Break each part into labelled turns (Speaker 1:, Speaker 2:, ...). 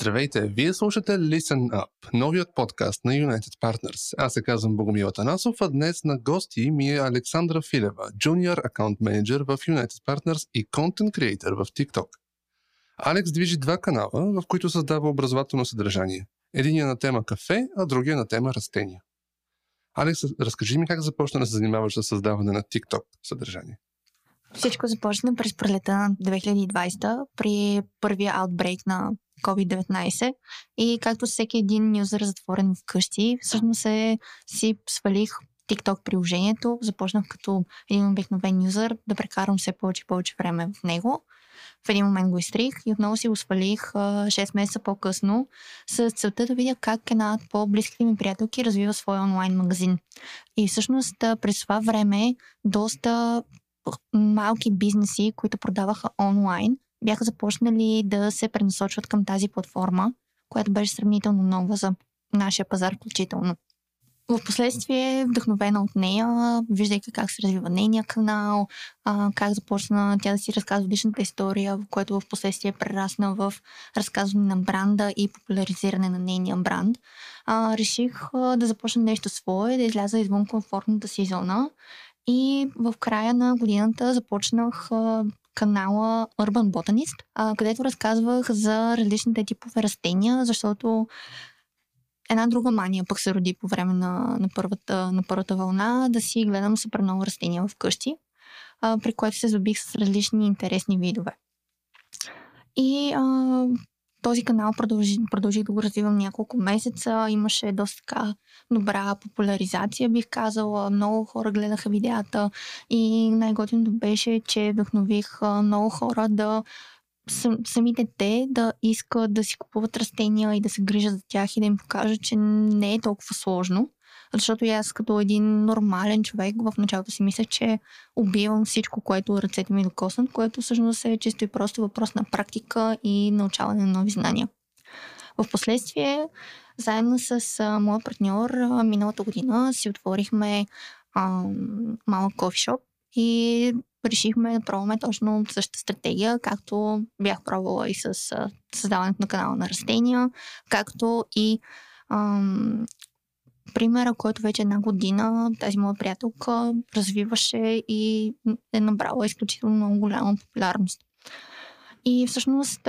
Speaker 1: Здравейте! Вие слушате Listen Up, новият подкаст на United Partners. Аз се казвам Богомил Атанасов, а днес на гости ми е Александра Филева, Junior Account Manager в United Partners и Content Creator в TikTok. Алекс движи два канала, в които създава образователно съдържание. Единият на тема кафе, а другия на тема растения. Алекс, разкажи ми как започна да се занимаваш с създаване на TikTok съдържание.
Speaker 2: Всичко започна през пролета на 2020 при първия аутбрейк на COVID-19 и както всеки един юзър затворен в къщи, всъщност се си свалих TikTok приложението, започнах като един обикновен юзър да прекарам все повече и повече време в него. В един момент го изтрих и отново си го свалих 6 месеца по-късно с целта да видя как една от по-близките ми приятелки развива своя онлайн магазин. И всъщност през това време доста малки бизнеси, които продаваха онлайн, бяха започнали да се пренасочват към тази платформа, която беше сравнително нова за нашия пазар включително. В последствие, вдъхновена от нея, виждайки как се развива нейния канал, как започна тя да си разказва личната история, в което в последствие прерасна в разказване на бранда и популяризиране на нейния бранд, реших да започна нещо свое, да изляза извън комфортната си зона и в края на годината започнах канала Urban Botanist, където разказвах за различните типове растения, защото една друга мания пък се роди по време на, на, първата, на първата вълна, да си гледам супер много растения вкъщи, при което се забих с различни интересни видове. И а, този канал продължи, продължи да го развивам няколко месеца. Имаше доста така добра популяризация, бих казала. Много хора гледаха видеята и най-готиното беше, че вдъхнових много хора да самите те да искат да си купуват растения и да се грижат за тях и да им покажат, че не е толкова сложно. Защото аз като един нормален човек в началото си мислех, че убивам всичко, което ръцете ми докоснат, което всъщност е чисто и просто въпрос на практика и научаване на нови знания. В последствие, заедно с а, моя партньор, а, миналата година си отворихме а, малък кофишоп и решихме да пробваме точно същата стратегия, както бях пробвала и с създаването на канала на растения, както и ам, примера, който вече една година тази моя приятелка развиваше и е набрала изключително много голяма популярност. И всъщност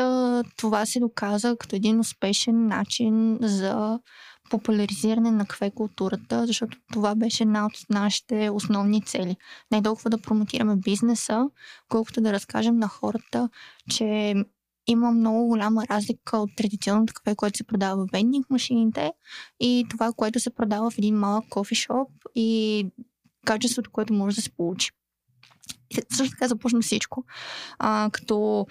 Speaker 2: това се доказа като един успешен начин за популяризиране на кафе културата, защото това беше една от нашите основни цели. Не толкова да промотираме бизнеса, колкото да разкажем на хората, че има много голяма разлика от традиционното кафе, което се продава в вендинг машините и това, което се продава в един малък кофишоп и качеството, което може да се получи. И също така започна всичко. А, като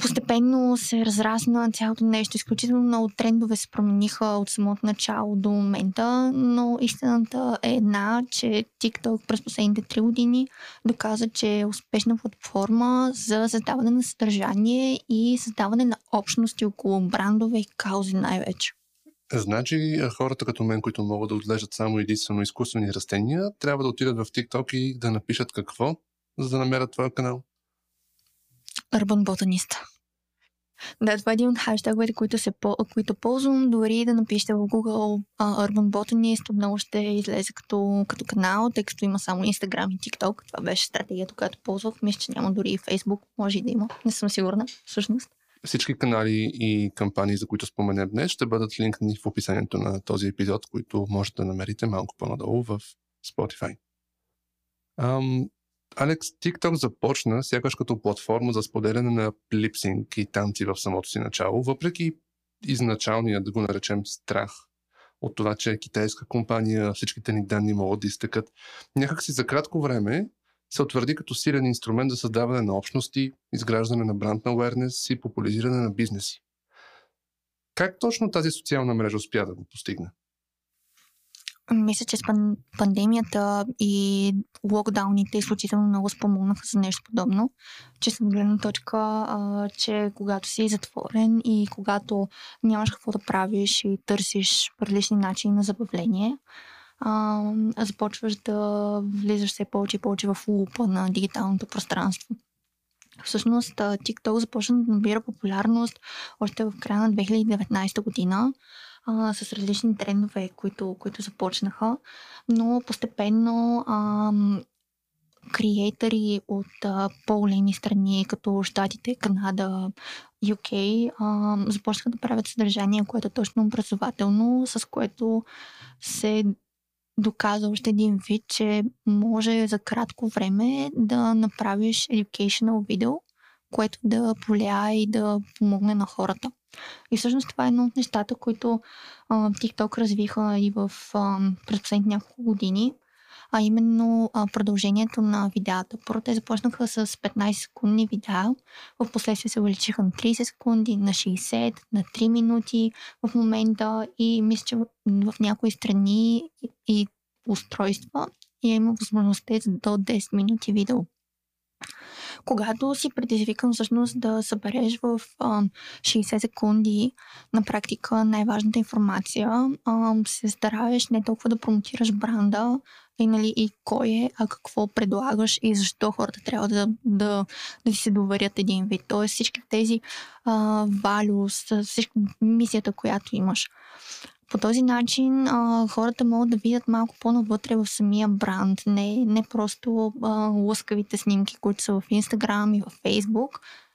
Speaker 2: постепенно се разрасна цялото нещо. Изключително много трендове се промениха от самото начало до момента, но истината е една, че TikTok през последните три години доказа, че е успешна платформа за създаване на съдържание и създаване на общности около брандове и каузи най-вече.
Speaker 1: Значи хората като мен, които могат да отглеждат само единствено изкуствени растения, трябва да отидат в TikTok и да напишат какво, за да намерят твоя канал.
Speaker 2: Urban Botanist. Да, това е един от хаштаговете, които, се, които ползвам. Дори да напишете в Google uh, Urban Botanist, отново ще излезе като, като канал, тъй като има само Instagram и TikTok. Това беше стратегията, която ползвах. Мисля, че няма дори и Facebook. Може и да има. Не съм сигурна, всъщност.
Speaker 1: Всички канали и кампании, за които споменем днес, ще бъдат линкни в описанието на този епизод, които можете да намерите малко по-надолу в Spotify. Ам, Алекс, TikTok започна сякаш като платформа за споделяне на липсинг и танци в самото си начало, въпреки изначалния, да го наречем, страх от това, че китайска компания, всичките ни данни могат да изтъкат. Някак си за кратко време се утвърди като силен инструмент за създаване на общности, изграждане на бранд на awareness и популяризиране на бизнеси. Как точно тази социална мрежа успя да го постигне?
Speaker 2: Мисля, че с пан- пандемията и локдауните изключително много спомогнаха за нещо подобно. Че съм гледна точка, а, че когато си затворен и когато нямаш какво да правиш и търсиш различни начини на забавление, а, започваш да влизаш все повече и повече в лупа на дигиталното пространство. Всъщност TikTok започна да набира популярност още в края на 2019 година а, с различни трендове, които, които започнаха, но постепенно а, креатори от а, по-големи страни, като Штатите, Канада, UK, а, започнаха да правят съдържание, което е точно образователно, с което се доказа още един вид, че може за кратко време да направиш educational видео, което да повлияе и да помогне на хората. И всъщност това е едно от нещата, които а, TikTok развиха и в а, през последните няколко години, а именно а, продължението на видеата. Първо те започнаха с 15 секундни видеа, в последствие се увеличиха на 30 секунди, на 60, на 3 минути в момента и мисля, че в някои страни и устройства има възможността до 10 минути видео когато си предизвикан всъщност да събереш в а, 60 секунди на практика най-важната информация, а, се стараеш не толкова да промотираш бранда и, нали, и кой е, а какво предлагаш и защо хората трябва да, да, да ти се доверят един вид. Тоест всички тези values, всички мисията, която имаш. По този начин а, хората могат да видят малко по-навътре в самия бранд, не, не просто а, лъскавите снимки, които са в Instagram и в Facebook,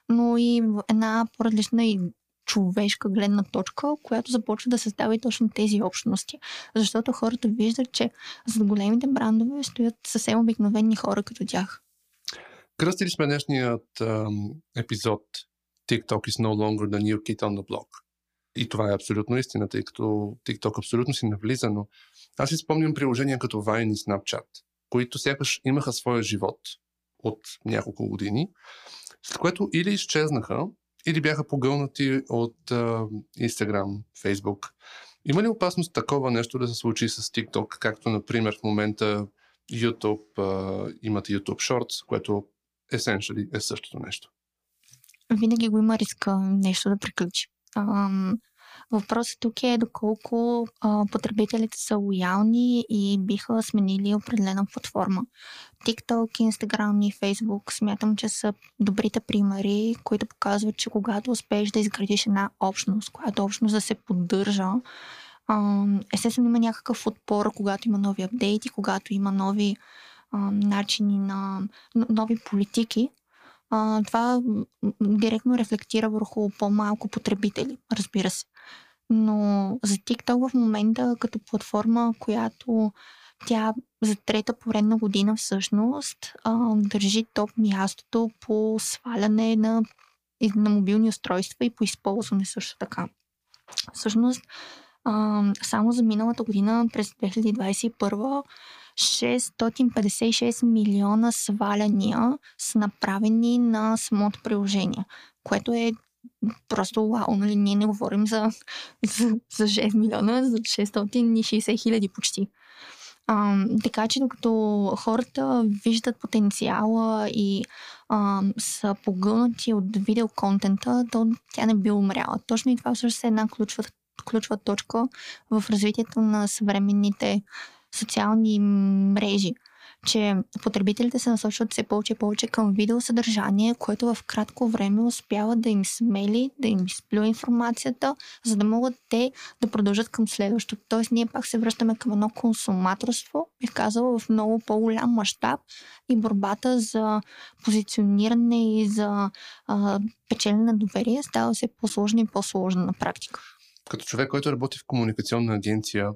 Speaker 2: но и една по-различна и човешка гледна точка, която започва да създава и точно тези общности. Защото хората виждат, че за големите брандове стоят съвсем обикновени хора като тях.
Speaker 1: Кръстили сме днешният ам, епизод TikTok is no longer the new kid on the block. И това е абсолютно истина, тъй като TikTok абсолютно си навлиза, но аз си спомням приложения като Vine и Snapchat, които сякаш имаха своя живот от няколко години, след което или изчезнаха, или бяха погълнати от uh, Instagram, Facebook. Има ли опасност такова нещо да се случи с TikTok, както например в момента YouTube, uh, имате YouTube Shorts, което essentially е същото нещо?
Speaker 2: Винаги го има риска нещо да приключи. Въпросът тук е доколко а, потребителите са лоялни и биха сменили определена платформа. TikTok, Instagram и Facebook смятам, че са добрите примери, които показват, че когато успееш да изградиш една общност, която общност да се поддържа, естествено има някакъв отпор, когато има нови апдейти, когато има нови а, начини на нови политики, а, това директно рефлектира върху по-малко потребители, разбира се. Но за TikTok в момента като платформа, която тя за трета поредна година всъщност а, държи топ мястото по сваляне на, на мобилни устройства и по използване също така. Всъщност, а, само за миналата година, през 2021, 656 милиона сваляния са направени на самото приложение, което е просто вау, нали? Ние не говорим за, за, за 6 милиона, за 660 хиляди почти. А, така че докато хората виждат потенциала и а, са погълнати от видеоконтента, то тя не би умряла. Точно и това всъщност е една ключова, ключова точка в развитието на съвременните социални мрежи, че потребителите се насочват все повече и повече към видеосъдържание, което в кратко време успява да им смели, да им изплюва информацията, за да могат те да продължат към следващото. Тоест ние пак се връщаме към едно консуматорство, бих казала, в много по-голям мащаб и борбата за позициониране и за а, печелене на доверие става все по-сложна и по-сложна на практика.
Speaker 1: Като човек, който работи в комуникационна агенция,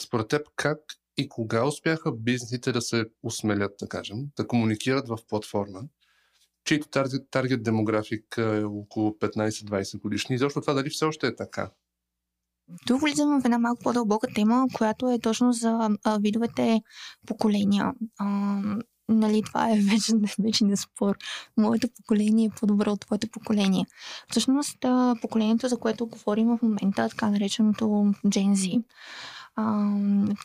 Speaker 1: според теб как и кога успяха бизнесите да се осмелят, да кажем, да комуникират в платформа, чието таргет, таргет демографик е около 15-20 годишни. И защо това дали все още е така?
Speaker 2: Тук влизам в една малко по-дълбока тема, която е точно за а, видовете поколения. А, нали, това е вече, вече не спор. Моето поколение е по-добро от твоето поколение. Всъщност, поколението, за което говорим в момента, така нареченото Gen Z,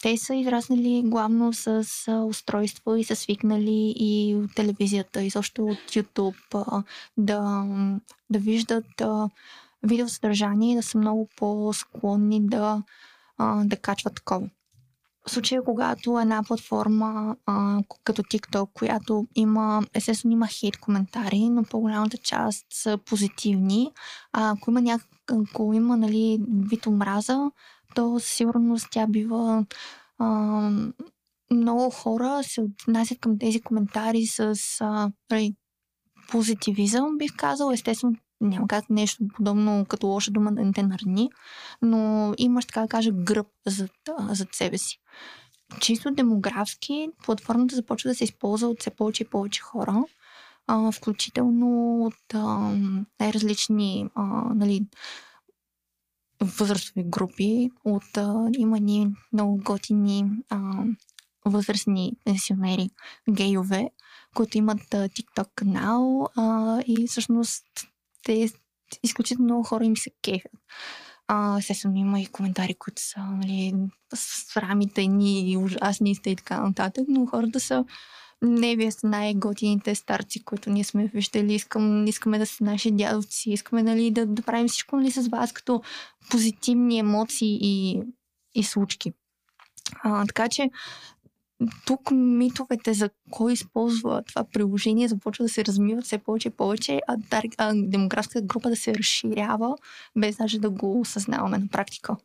Speaker 2: те са израснали главно с устройство и са свикнали и от телевизията, и също от YouTube да, да виждат видеосъдържание и да са много по-склонни да, да качват такова. в случая, когато една платформа а, като TikTok, която има, естествено има хейт коментари, но по-голямата част са позитивни. А, ако има, няк... ако има нали, вид омраза, то сигурност тя бива а, много хора се отнасят към тези коментари с а, нали, позитивизъм, бих казал. Естествено, няма как нещо подобно като лоша дума да не те нарни, но имаш така да кажа гръб зад, зад себе си. Чисто демографски платформата започва да се използва от все повече и повече хора, а, включително от а, най-различни а, нали, възрастови групи. От, а, има ни много готини а, възрастни пенсионери, гейове, които имат а, TikTok канал а, и всъщност те изключително хора им се кефят. А, естествено има и коментари, които са нали, срамите ни, ужасни и така нататък, но хората са не, вие сте най-готините старци, които ние сме виждали. Искам, искаме да сте наши дядовци. Искаме нали, да, да правим всичко нали, с вас като позитивни емоции и, и случки. А, така че тук митовете за кой използва това приложение започва да се размиват все повече и повече, а, а демографската група да се разширява, без даже да го осъзнаваме на практика.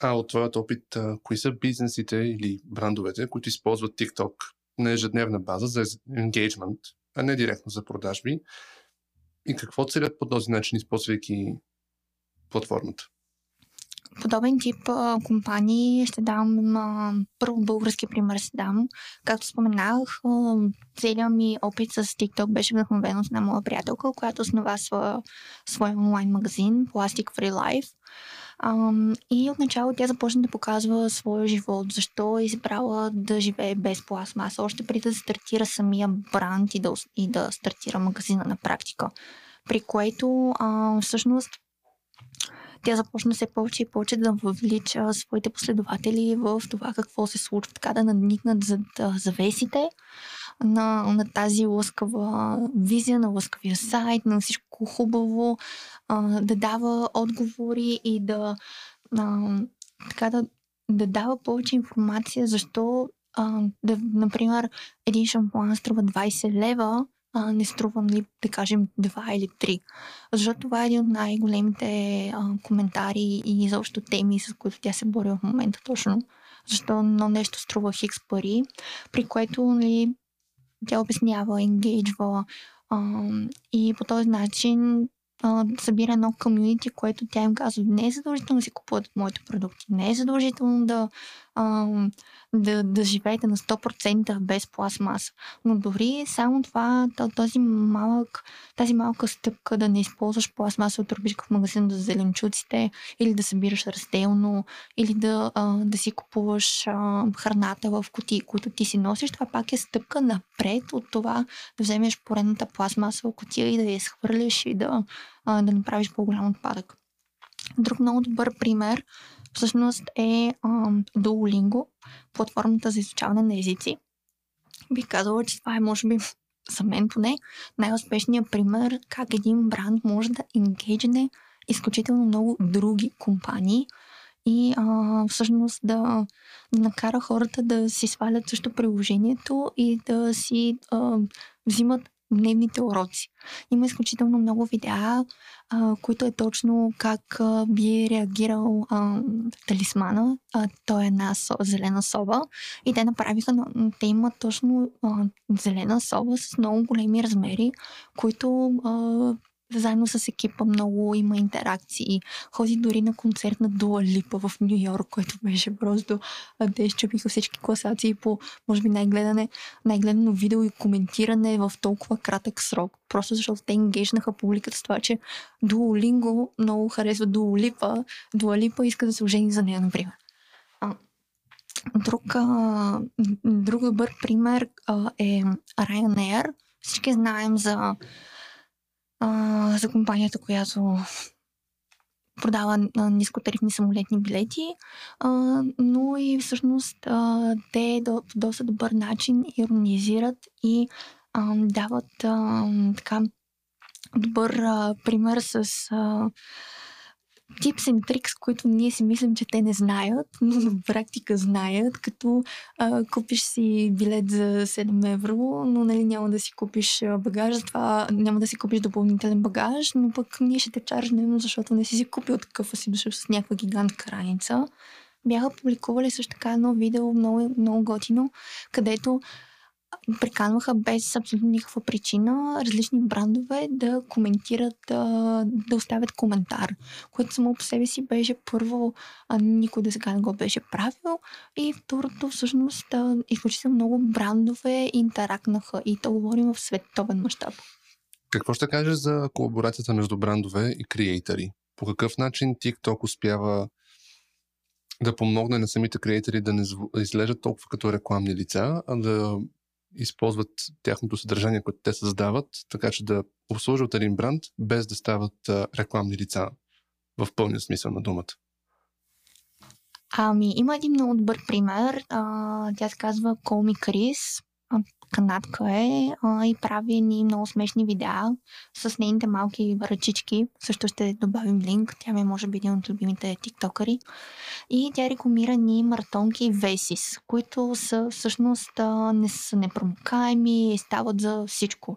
Speaker 1: А от твоят опит, кои са бизнесите или брандовете, които използват TikTok на ежедневна база за engagement, а не директно за продажби? И какво целят по този начин, използвайки платформата?
Speaker 2: подобен тип а, компании ще дам а, първо български пример ще дам. Както споменах, а, целият ми опит с TikTok беше вдъхновен от една моя приятелка, която основа своя, свой онлайн магазин Plastic Free Life. Um, и отначало тя започна да показва своя живот, защо е избрала да живее без пластмаса, още преди да стартира самия бранд и да, и да стартира магазина на практика. При което а, всъщност тя започна все повече и повече да въвлича своите последователи в това какво се случва, така да надникнат за завесите на, на тази лъскава визия, на лъскавия сайт, на всичко хубаво, а, да дава отговори и да, а, така да, да дава повече информация защо, а, да, например, един шампуан струва 20 лева, а, не струва, нали, да кажем, два или три. Защото това е един от най-големите а, коментари и изобщо теми, с които тя се бори в момента точно. Защо едно нещо струва хикс пари, при което нали, тя обяснява, енгейджва и по този начин събира едно комьюнити, което тя им казва, не е задължително да си купуват моите продукти, не е задължително да да, да живеете на 100% без пластмаса. Но дори само това, този малък, тази малка стъпка да не използваш пластмаса от трубичка в магазин за зеленчуците или да събираш разделно или да, да си купуваш храната в кутии, които ти си носиш, това пак е стъпка напред от това да вземеш поредната пластмасова кутия и да я изхвърляш и да, да направиш по-голям отпадък. Друг много добър пример всъщност е ам, Duolingo, платформата за изучаване на езици. Бих казала, че това е, може би, за мен поне, най-успешният пример как един бранд може да енгейджне изключително много други компании и а, всъщност да, накара хората да си свалят също приложението и да си а, взимат дневните уроци. Има изключително много видеа, а, които е точно как а, би реагирал а, талисмана. А, той е една со, зелена соба. И те направиха, те имат точно а, зелена соба с много големи размери, които а, заедно с екипа много има интеракции. Ходи дори на концерт на Дуа Липа в Нью Йорк, който беше просто те изчупиха всички класации по, може би, най-гледане, най-гледано видео и коментиране в толкова кратък срок. Просто защото те енгейжнаха публиката с това, че Дуолинго много харесва Дуа Липа. Дуа Липа иска да се ожени за нея, например. Друг, а, друг добър пример а, е Ryanair. Всички знаем за а, за компанията, която продава а, нискотарифни самолетни билети, а, но и всъщност а, те до, по доста добър начин иронизират и а, дават а, така добър а, пример с а, tips and tricks, които ние си мислим, че те не знаят, но на практика знаят, като а, купиш си билет за 7 евро, но нали, няма да си купиш багаж, затова няма да си купиш допълнителен багаж, но пък ние ще те чаржнем, защото не си си купил такъв, си дошъл с някаква гигантска раница. Бяха публикували също така едно видео много, много готино, където приканваха без абсолютно никаква причина различни брандове да коментират, да, оставят коментар, което само по себе си беше първо, никой до сега не го беше правил и второто всъщност изключително много брандове интеракнаха и то говорим в световен мащаб.
Speaker 1: Какво ще кажеш за колаборацията между брандове и креатори? По какъв начин TikTok успява да помогне на самите креатори да не изглеждат толкова като рекламни лица, а да използват тяхното съдържание, което те създават, така че да обслужват един бранд, без да стават а, рекламни лица в пълния смисъл на думата.
Speaker 2: Ами, има един много добър пример. А, тя се казва Call Me Chris канадка е а, и прави ни много смешни видеа с нейните малки ръчички. Също ще добавим линк. Тя ми е може би един от любимите тиктокъри. И тя рекламира ни маратонки Весис, които са всъщност не са непромокаеми и стават за всичко.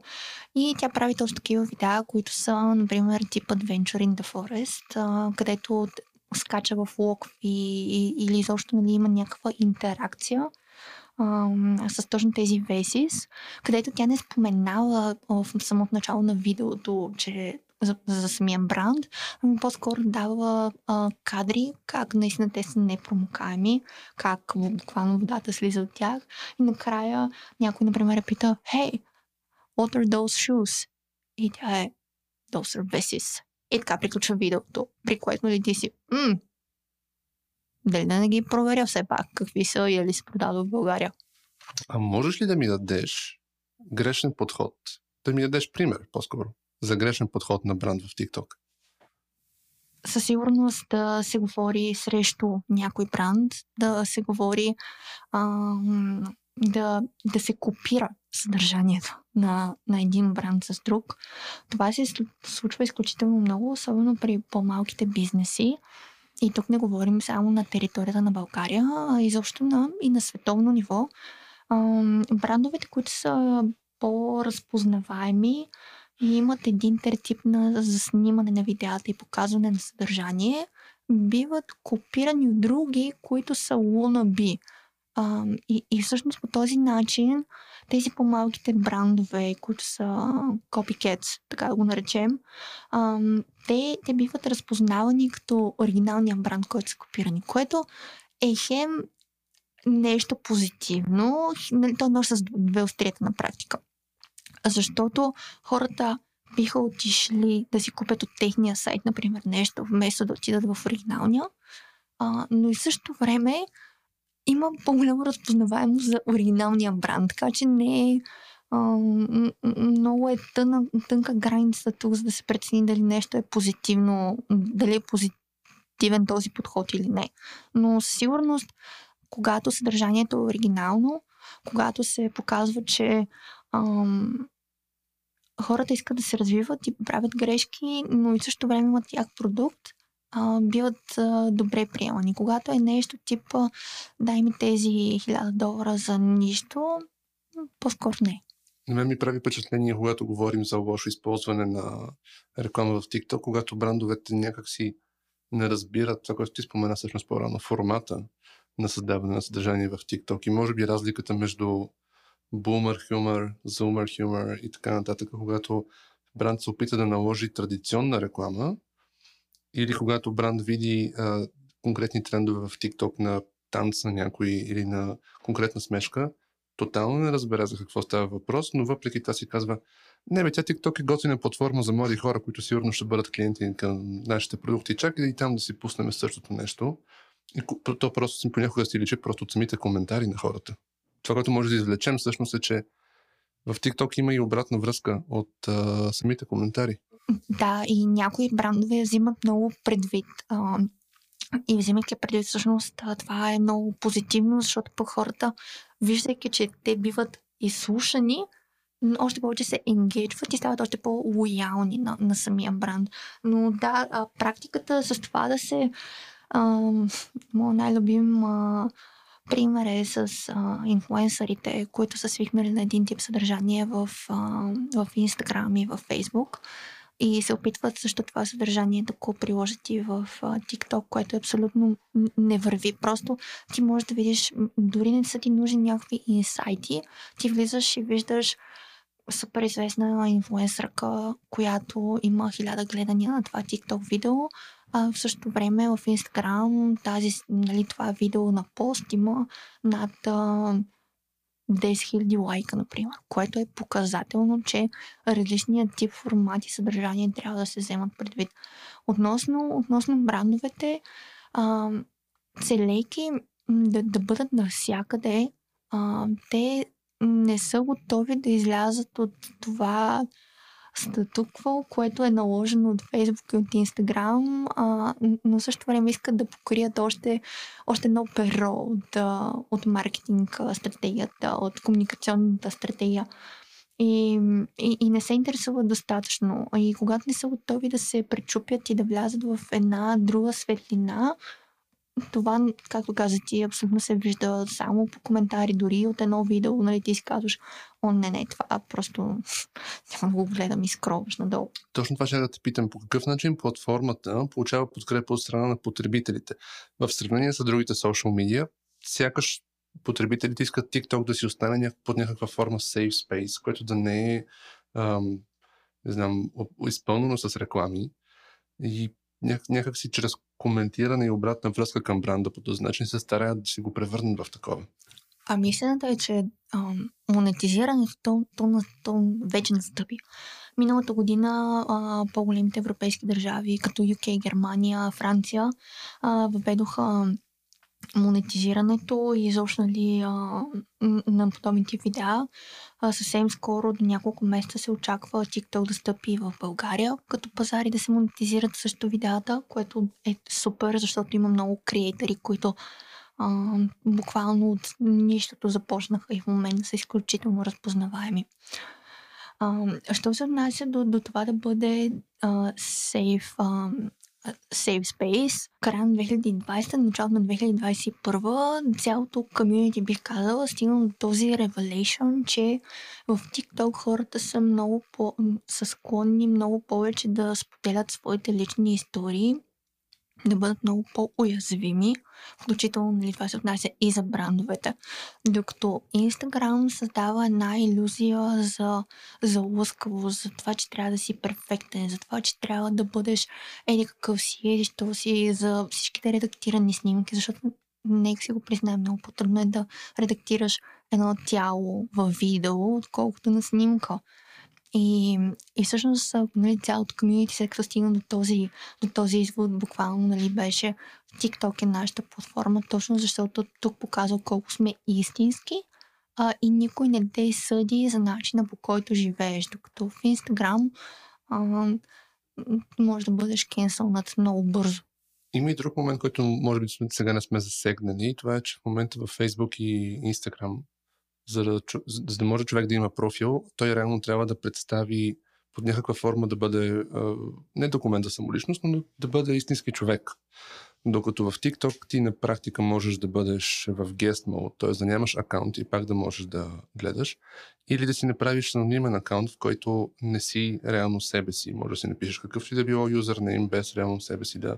Speaker 2: И тя прави точно такива видеа, които са, например, тип Adventure in the Forest, а, където скача в лок и, и, или изобщо нали, има някаква интеракция с точно тези весис, където тя не споменала в самото начало на видеото, че за, за самия бранд, ами по-скоро дава а, кадри, как наистина те са непромокаеми, как буквално водата слиза от тях. И накрая някой, например, пита, hey, what are those shoes? И тя е, those are vesis. И така приключва видеото, при което ли нали, ти си, дали да не ги проверя все пак какви са и дали се продадат в България.
Speaker 1: А можеш ли да ми дадеш грешен подход? Да ми дадеш пример, по-скоро, за грешен подход на бранд в TikTok?
Speaker 2: Със сигурност да се говори срещу някой бранд, да се говори а, да, да се копира съдържанието на, на един бранд с друг. Това се случва изключително много, особено при по-малките бизнеси. И тук не говорим само на територията на България, а изобщо на, и на световно ниво. брандовете, които са по-разпознаваеми и имат един тип на заснимане на видеята и показване на съдържание, биват копирани от други, които са. А, и, и всъщност по този начин тези по-малките брандове, които са copycats, така да го наречем, те, те биват разпознавани като оригиналния бранд, който са копирани, което е хем нещо позитивно, то носи с две острията на практика. Защото хората биха отишли да си купят от техния сайт, например, нещо, вместо да отидат в оригиналния. А, но и също време има по-голяма разпознаваемост за оригиналния бранд, така че не е много е тъна, тънка граница тук, за да се прецени дали нещо е позитивно, дали е позитивен този подход или не. Но със сигурност, когато съдържанието е оригинално, когато се показва, че ам, хората искат да се развиват и правят грешки, но и също време имат як продукт, а, биват а, добре приемани. Когато е нещо типа дай ми тези 1000 долара за нищо, по-скоро не.
Speaker 1: На мен ми прави впечатление, когато говорим за лошо използване на реклама в TikTok, когато брандовете някакси не разбират това, което ти спомена всъщност по-рано, формата на създаване на съдържание в TikTok и може би разликата между boomer humor, zoomer humor и така нататък, когато бранд се опита да наложи традиционна реклама, или когато бранд види а, конкретни трендове в TikTok на танц на някой или на конкретна смешка, тотално не разбере за какво става въпрос, но въпреки това си казва, не бе, тя TikTok е готина платформа за млади хора, които сигурно ще бъдат клиенти към нашите продукти. Чакай и там да си пуснем същото нещо. И то просто си понякога си личи просто от самите коментари на хората. Това, което може да извлечем всъщност е, че в TikTok има и обратна връзка от а, самите коментари.
Speaker 2: Да, и някои брандове взимат много предвид. А, и взимайки предвид, всъщност, това е много позитивно, защото по хората, виждайки, че те биват изслушани, още повече се енгейджват и стават още по-лоялни на, на самия бранд. Но да, а, практиката с това да се... моят най-любим а, пример е с а, инфлуенсърите, които са свикнали на един тип съдържание в, а, в Instagram и в Facebook и се опитват също това съдържание да го приложат и в TikTok, което е абсолютно не върви. Просто ти можеш да видиш, дори не са ти нужни някакви инсайти, ти влизаш и виждаш супер известна инфлуенсърка, която има хиляда гледания на това TikTok видео, а в същото време в Instagram тази, нали, това видео на пост има над 10 000 лайка, например, което е показателно, че различният тип формати и съдържание трябва да се вземат предвид. Относно, относно брандовете, а, целейки да, да бъдат навсякъде, а, те не са готови да излязат от това статукво, което е наложено от Фейсбук и от Инстаграм, но също време искат да покрият още, още едно перо от, от маркетинг стратегията, от комуникационната стратегия. И, и, и не се интересуват достатъчно. И когато не са готови да се пречупят и да влязат в една друга светлина, това, както каза ти, абсолютно се вижда само по коментари, дори от едно видео, нали, ти си казваш, о, не, не, това просто няма да го гледам и скроваш надолу.
Speaker 1: Точно това ще да те питам. По какъв начин платформата получава подкрепа от страна на потребителите? В сравнение с другите социал медиа, сякаш потребителите искат TikTok да си остане под някаква форма safe space, което да не е ам, не знам, изпълнено с реклами и някак си чрез коментиране и обратна връзка към бранда по този начин се стараят да си го превърнат в такова.
Speaker 2: А мислената е, че а, монетизирането то, то, то вече настъпи. Миналата година а, по-големите европейски държави, като UK, Германия, Франция, а, въведоха монетизирането и изобщо нали, а, на подобните видеа. А, съвсем скоро, до няколко месеца се очаква TikTok да стъпи в България като пазари да се монетизират също видеата, което е супер, защото има много креатори, които а, буквално от нищото започнаха и в момента са изключително разпознаваеми. А, що се отнася до, до това да бъде сейф Safe Space. Края на 2020, началото на 2021, цялото комьюнити бих казала, стигна до този revelation, че в TikTok хората са много по- са склонни много повече да споделят своите лични истории да бъдат много по-уязвими, включително нали, това се отнася и за брандовете. Докато Инстаграм създава една иллюзия за, за лъскавост, за това, че трябва да си перфектен, за това, че трябва да бъдеш еди какъв си, еди що си, за всичките редактирани снимки, защото нека си го признаем, много по-трудно е да редактираш едно тяло в видео, отколкото на снимка. И, и всъщност нали, цялото комьюнити, след като стигна до този, до този извод, буквално нали, беше TikTok е нашата платформа, точно защото тук показва колко сме истински а, и никой не те съди за начина по който живееш, докато в Instagram а, може да бъдеш кенсълнат много бързо.
Speaker 1: Има и друг момент, който може би сега не сме засегнали. Това е, че в момента във Facebook и Instagram за да, за да може човек да има профил, той реално трябва да представи под някаква форма да бъде не документ за самоличност, но да бъде истински човек. Докато в TikTok ти на практика можеш да бъдеш в guest mode, т.е. да нямаш акаунт и пак да можеш да гледаш, или да си направиш анонимен акаунт, в който не си реално себе си. Може да си напишеш какъв и да било юзернейм, без реално себе си да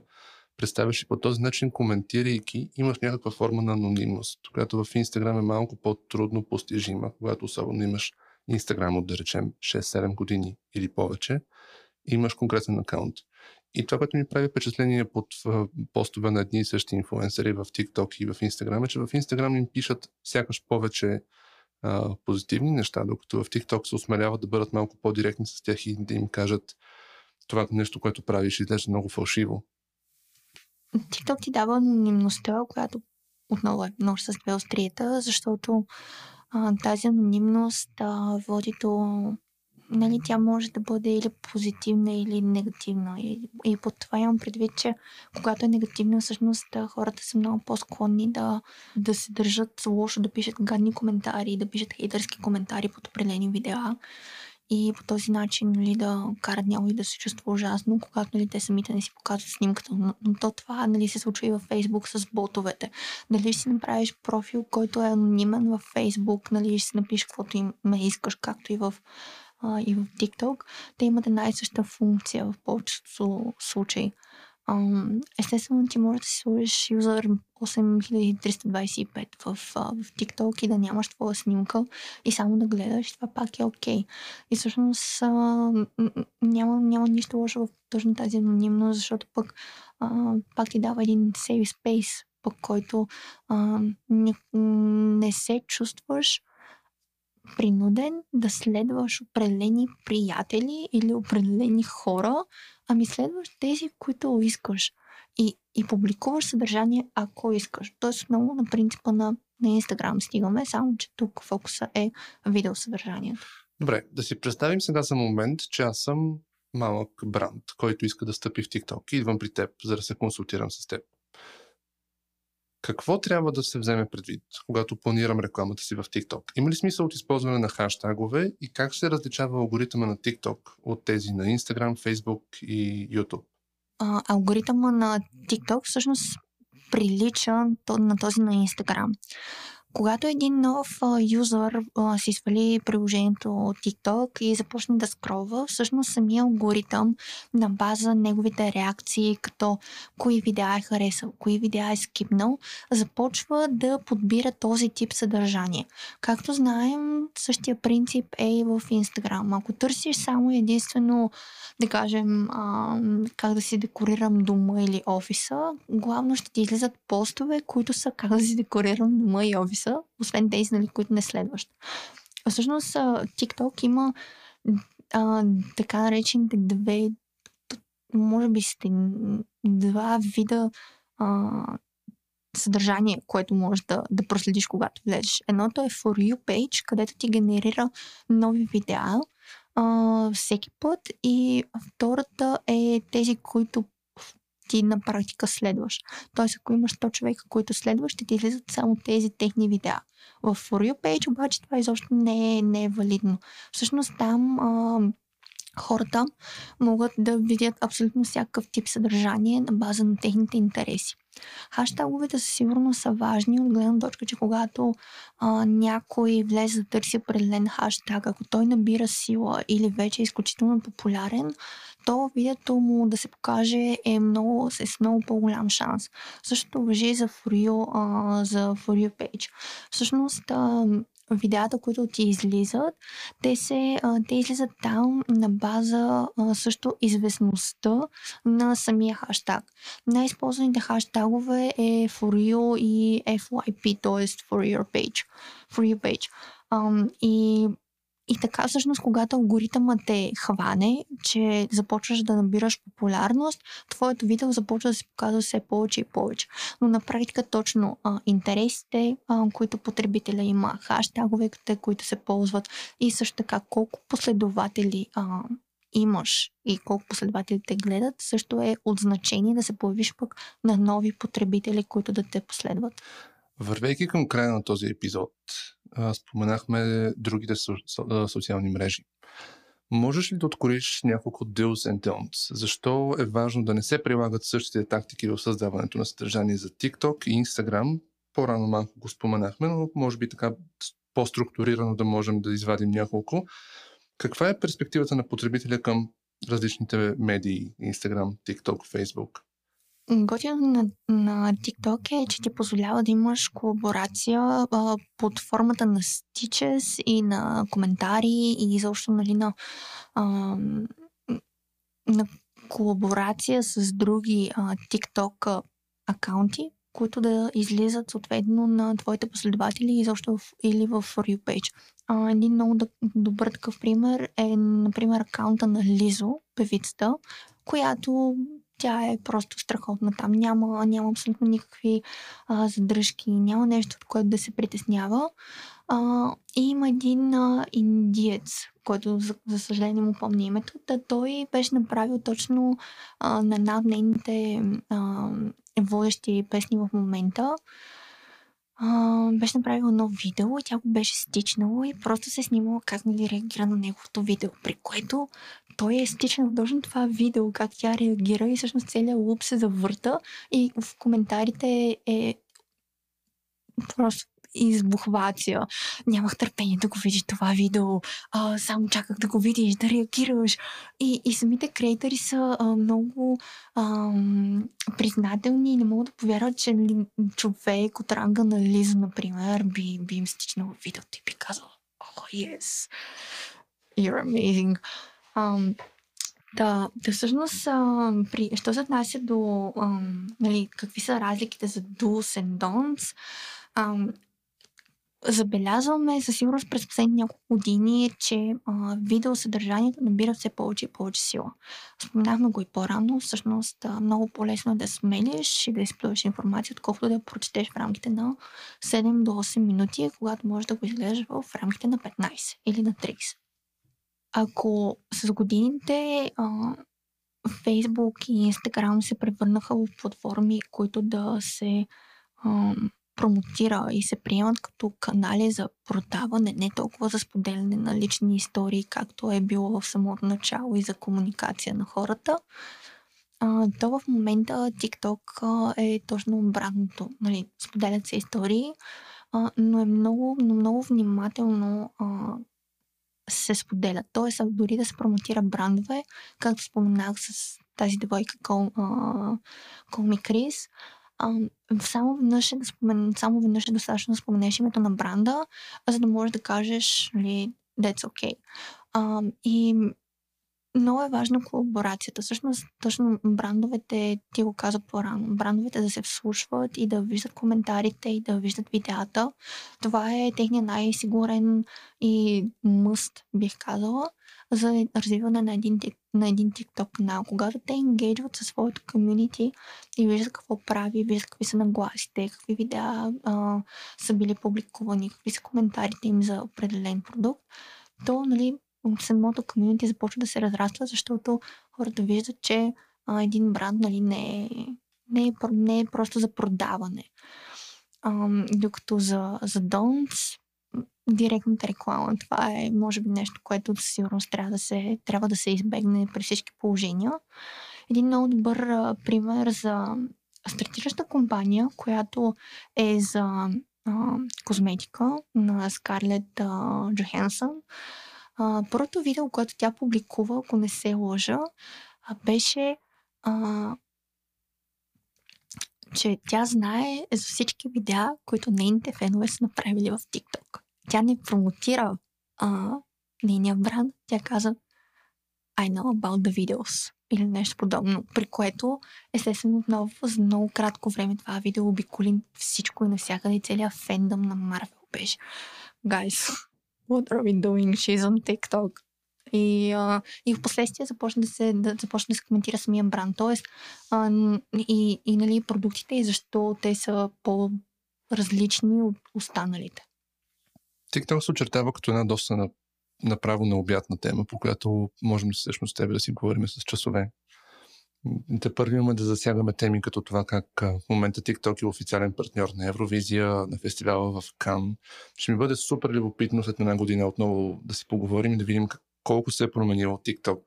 Speaker 1: представяш и по този начин, коментирайки, имаш някаква форма на анонимност, която в Инстаграм е малко по-трудно постижима, когато особено имаш Инстаграм от, да речем, 6-7 години или повече, имаш конкретен акаунт. И това, което ми прави впечатление под постове на едни и същи инфуенсери в TikTok и в Instagram е, че в Instagram им пишат сякаш повече а, позитивни неща, докато в TikTok се осмеляват да бъдат малко по-директни с тях и да им кажат това нещо, което правиш, изглежда много фалшиво.
Speaker 2: TikTok ти дава анонимността, която отново е нож с две острията, защото а, тази анонимност а, води до нали, тя може да бъде или позитивна, или негативна. И, и под това имам предвид, че когато е негативна, всъщност хората са много по-склонни да, да се държат лошо, да пишат гадни коментари, да пишат хейтърски коментари под определени видеа и по този начин нали, да карат някой да се чувства ужасно, когато нали, те самите не си показват снимката. Но, но то това нали, се случва и във Фейсбук с ботовете. Дали ще си направиш профил, който е анонимен във Фейсбук, нали, ще си напишеш каквото им искаш, както и в а, и в TikTok, те имат една и съща функция в повечето случаи. Естествено, ти можеш да си сложиш юзър 8325 в, в TikTok и да нямаш твоя снимка и само да гледаш, това пак е окей. Okay. И всъщност а, няма, няма нищо лошо в точно тази анонимност, защото пък а, пак ти дава един safe space, по който а, не, не се чувстваш принуден да следваш определени приятели или определени хора, ами следваш тези, които искаш. И, и публикуваш съдържание, ако искаш. Тоест много на принципа на, на Instagram стигаме, само че тук фокуса е видеосъдържанието.
Speaker 1: Добре, да си представим сега за момент, че аз съм малък бранд, който иска да стъпи в TikTok и идвам при теб, за да се консултирам с теб. Какво трябва да се вземе предвид, когато планирам рекламата си в TikTok? Има ли смисъл от използване на хаштагове и как се различава алгоритъма на TikTok от тези на Instagram, Facebook и YouTube?
Speaker 2: А, алгоритъма на TikTok всъщност прилича на този на Instagram. Когато един нов юзър си свали приложението TikTok и започне да скролва, всъщност самия алгоритъм на база неговите реакции, като кои видеа е харесал, кои видеа е скипнал, започва да подбира този тип съдържание. Както знаем, същия принцип е и в Instagram. Ако търсиш само единствено, да кажем, как да си декорирам дома или офиса, главно ще ти излизат постове, които са как да си декорирам дома и офиса са, освен тези, нали, които не следваш. Всъщност, TikTok има а, така наречените две, може би сте два вида а, съдържание, което можеш да, да проследиш, когато влезеш. Едното е For You page, където ти генерира нови видеа а, всеки път и втората е тези, които ти на практика следваш. Тоест, ако имаш 100 човека, които следваш, ще ти излизат само тези техни видеа. В For You page обаче това изобщо не е, не е валидно. Всъщност там а, хората могат да видят абсолютно всякакъв тип съдържание на база на техните интереси. Хаштаговете със сигурност са важни от гледна точка, че когато а, някой влезе да търси определен хаштаг, ако той набира сила или вече е изключително популярен, то видеото му да се покаже е много, с много по-голям шанс. Същото въжи за For You, а, за For You page. Всъщност, а, видеята, които ти излизат, те, се, те излизат там на база също известността на самия хаштаг. Най-използваните хаштагове е for you и FYP, т.е. for your page. For your page. Um, и и така всъщност, когато алгоритъмът те хване, че започваш да набираш популярност, твоето видео започва да се показва все повече и повече. Но на практика точно а, интересите, а, които потребителя има, хаштаговете, които се ползват и също така колко последователи а, имаш и колко последователи те гледат, също е от значение да се появиш пък на нови потребители, които да те последват.
Speaker 1: Вървейки към края на този епизод, споменахме другите со- социални мрежи. Можеш ли да откориш няколко deals and don'ts? Защо е важно да не се прилагат същите тактики в създаването на съдържание за TikTok и Instagram? По-рано малко го споменахме, но може би така по-структурирано да можем да извадим няколко. Каква е перспективата на потребителя към различните медии, Instagram, TikTok, Facebook?
Speaker 2: Готино на, на TikTok е, че ти позволява да имаш колаборация а, под формата на стичес и на коментари и изобщо нали, на, а, на колаборация с други а, TikTok акаунти, които да излизат съответно на твоите последователи изобщо в, или в For You page. А, един много добър такъв пример е, например, акаунта на Лизо, певицата, която тя е просто страхотна. Там няма, няма абсолютно никакви а, задръжки, няма нещо, от което да се притеснява. А, и има един а, индиец, който за, за съжаление му помня името, да той беше направил точно а, на една от нейните а, водещи песни в момента беше направила едно видео и тя го беше стичнала и просто се е снимала как нали реагира на неговото видео, при което той е стичнал точно това видео, как тя реагира и всъщност целият луп се завърта и в коментарите е просто избухвация. Нямах търпение да го видиш това видео. А, само чаках да го видиш, да реагираш. И, и самите креатори са а, много а, признателни и не могат да повярват, че ли, човек от ранга на Лиза, например, би, би им стичнал видеото и би казал Oh, yes, you're amazing. Um, да, да всъщност, а, при, що се отнася до а, нали, какви са разликите за do's and don'ts, а, Забелязваме със сигурност през последните няколко години, че а, видеосъдържанието набира все повече и повече сила. Споменахме го и по-рано. Всъщност а, много по-лесно е да смелиш и да изплюеш информация, отколкото да прочетеш в рамките на 7 до 8 минути, когато можеш да го изглеждаш в рамките на 15 или на 30. Ако с годините а, Facebook и Instagram се превърнаха в платформи, които да се а, промотира и се приемат като канали за продаване, не толкова за споделяне на лични истории, както е било в самото начало и за комуникация на хората, а, то в момента TikTok а, е точно обратното. Нали, споделят се истории, а, но е много, но много внимателно а, се споделят. Тоест, дори да се промотира брандове, както споменах с тази девойка uh, Call Me Chris, само веднъж е да спомен, само веднъж е достатъчно да споменеш името на бранда, за да можеш да кажеш, нали, that's okay. А, и много е важна колаборацията. Всъщност, точно брандовете, ти го каза по-рано, брандовете да се вслушват и да виждат коментарите и да виждат видеята. Това е техният най-сигурен и мъст, бих казала, за развиване на един, на един TikTok канал. Когато те енгейджват със своето комьюнити и виждат какво прави, виждат какви са нагласите, какви видеа а, са били публикувани, какви са коментарите им за определен продукт, то нали, самото комьюнити започва да се разраства, защото хората виждат, че а, един бранд нали, не, е, не, е, не е просто за продаване. А, докато за, за Don'ts директната реклама. Това е, може би, нещо, което със сигурност трябва да се, трябва да се избегне при всички положения. Един много добър а, пример за стартираща компания, която е за а, козметика на Скарлет Джохенсън. първото видео, което тя публикува, ако не се лъжа, а, беше а, че тя знае за всички видеа, които нейните фенове са направили в TikTok тя не промотира а, нейния бранд, тя каза I know about the videos или нещо подобно, при което естествено отново за много кратко време това видео обиколи всичко и навсякъде и целият фендъм на Марвел беше Guys, what are we doing? She's on TikTok. И, а, и в последствие започна да се, да, започна да се коментира самия бранд. Тоест, а, и, и нали, продуктите и защо те са по-различни от останалите.
Speaker 1: TikTok се очертава като една доста на, направо необятна тема, по която можем всъщност с тебе да си говорим с часове. Те първи имаме да засягаме теми като това как в момента TikTok е официален партньор на Евровизия, на фестивала в Кан. Ще ми бъде супер любопитно след една година отново да си поговорим и да видим колко се е променило TikTok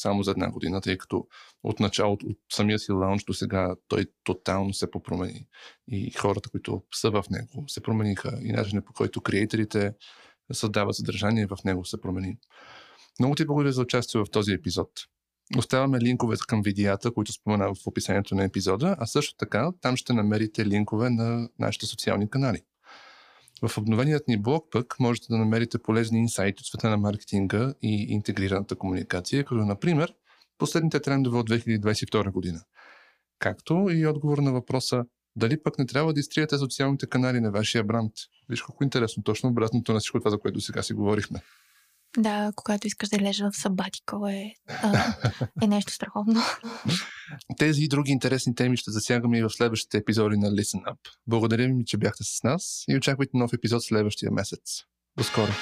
Speaker 1: само за една година, тъй като от началото, от самия си лаунч до сега той тотално се попромени. И хората, които са в него, се промениха. И начинът по който креаторите създават съдържание в него се промени. Много ти благодаря за участие в този епизод. Оставяме линкове към видеята, които споменах в описанието на епизода, а също така там ще намерите линкове на нашите социални канали. В обновеният ни блог пък можете да намерите полезни инсайти от света на маркетинга и интегрираната комуникация, като например последните трендове от 2022 година. Както и отговор на въпроса дали пък не трябва да изтриете социалните канали на вашия бранд. Виж колко интересно, точно обратното на всичко това, за което сега си говорихме.
Speaker 2: Да, когато искаш да лежа в сабатико е, е нещо страхотно.
Speaker 1: Тези и други интересни теми ще засягаме и в следващите епизоди на Listen Up. Благодаря ви, че бяхте с нас и очаквайте нов епизод следващия месец. До скоро!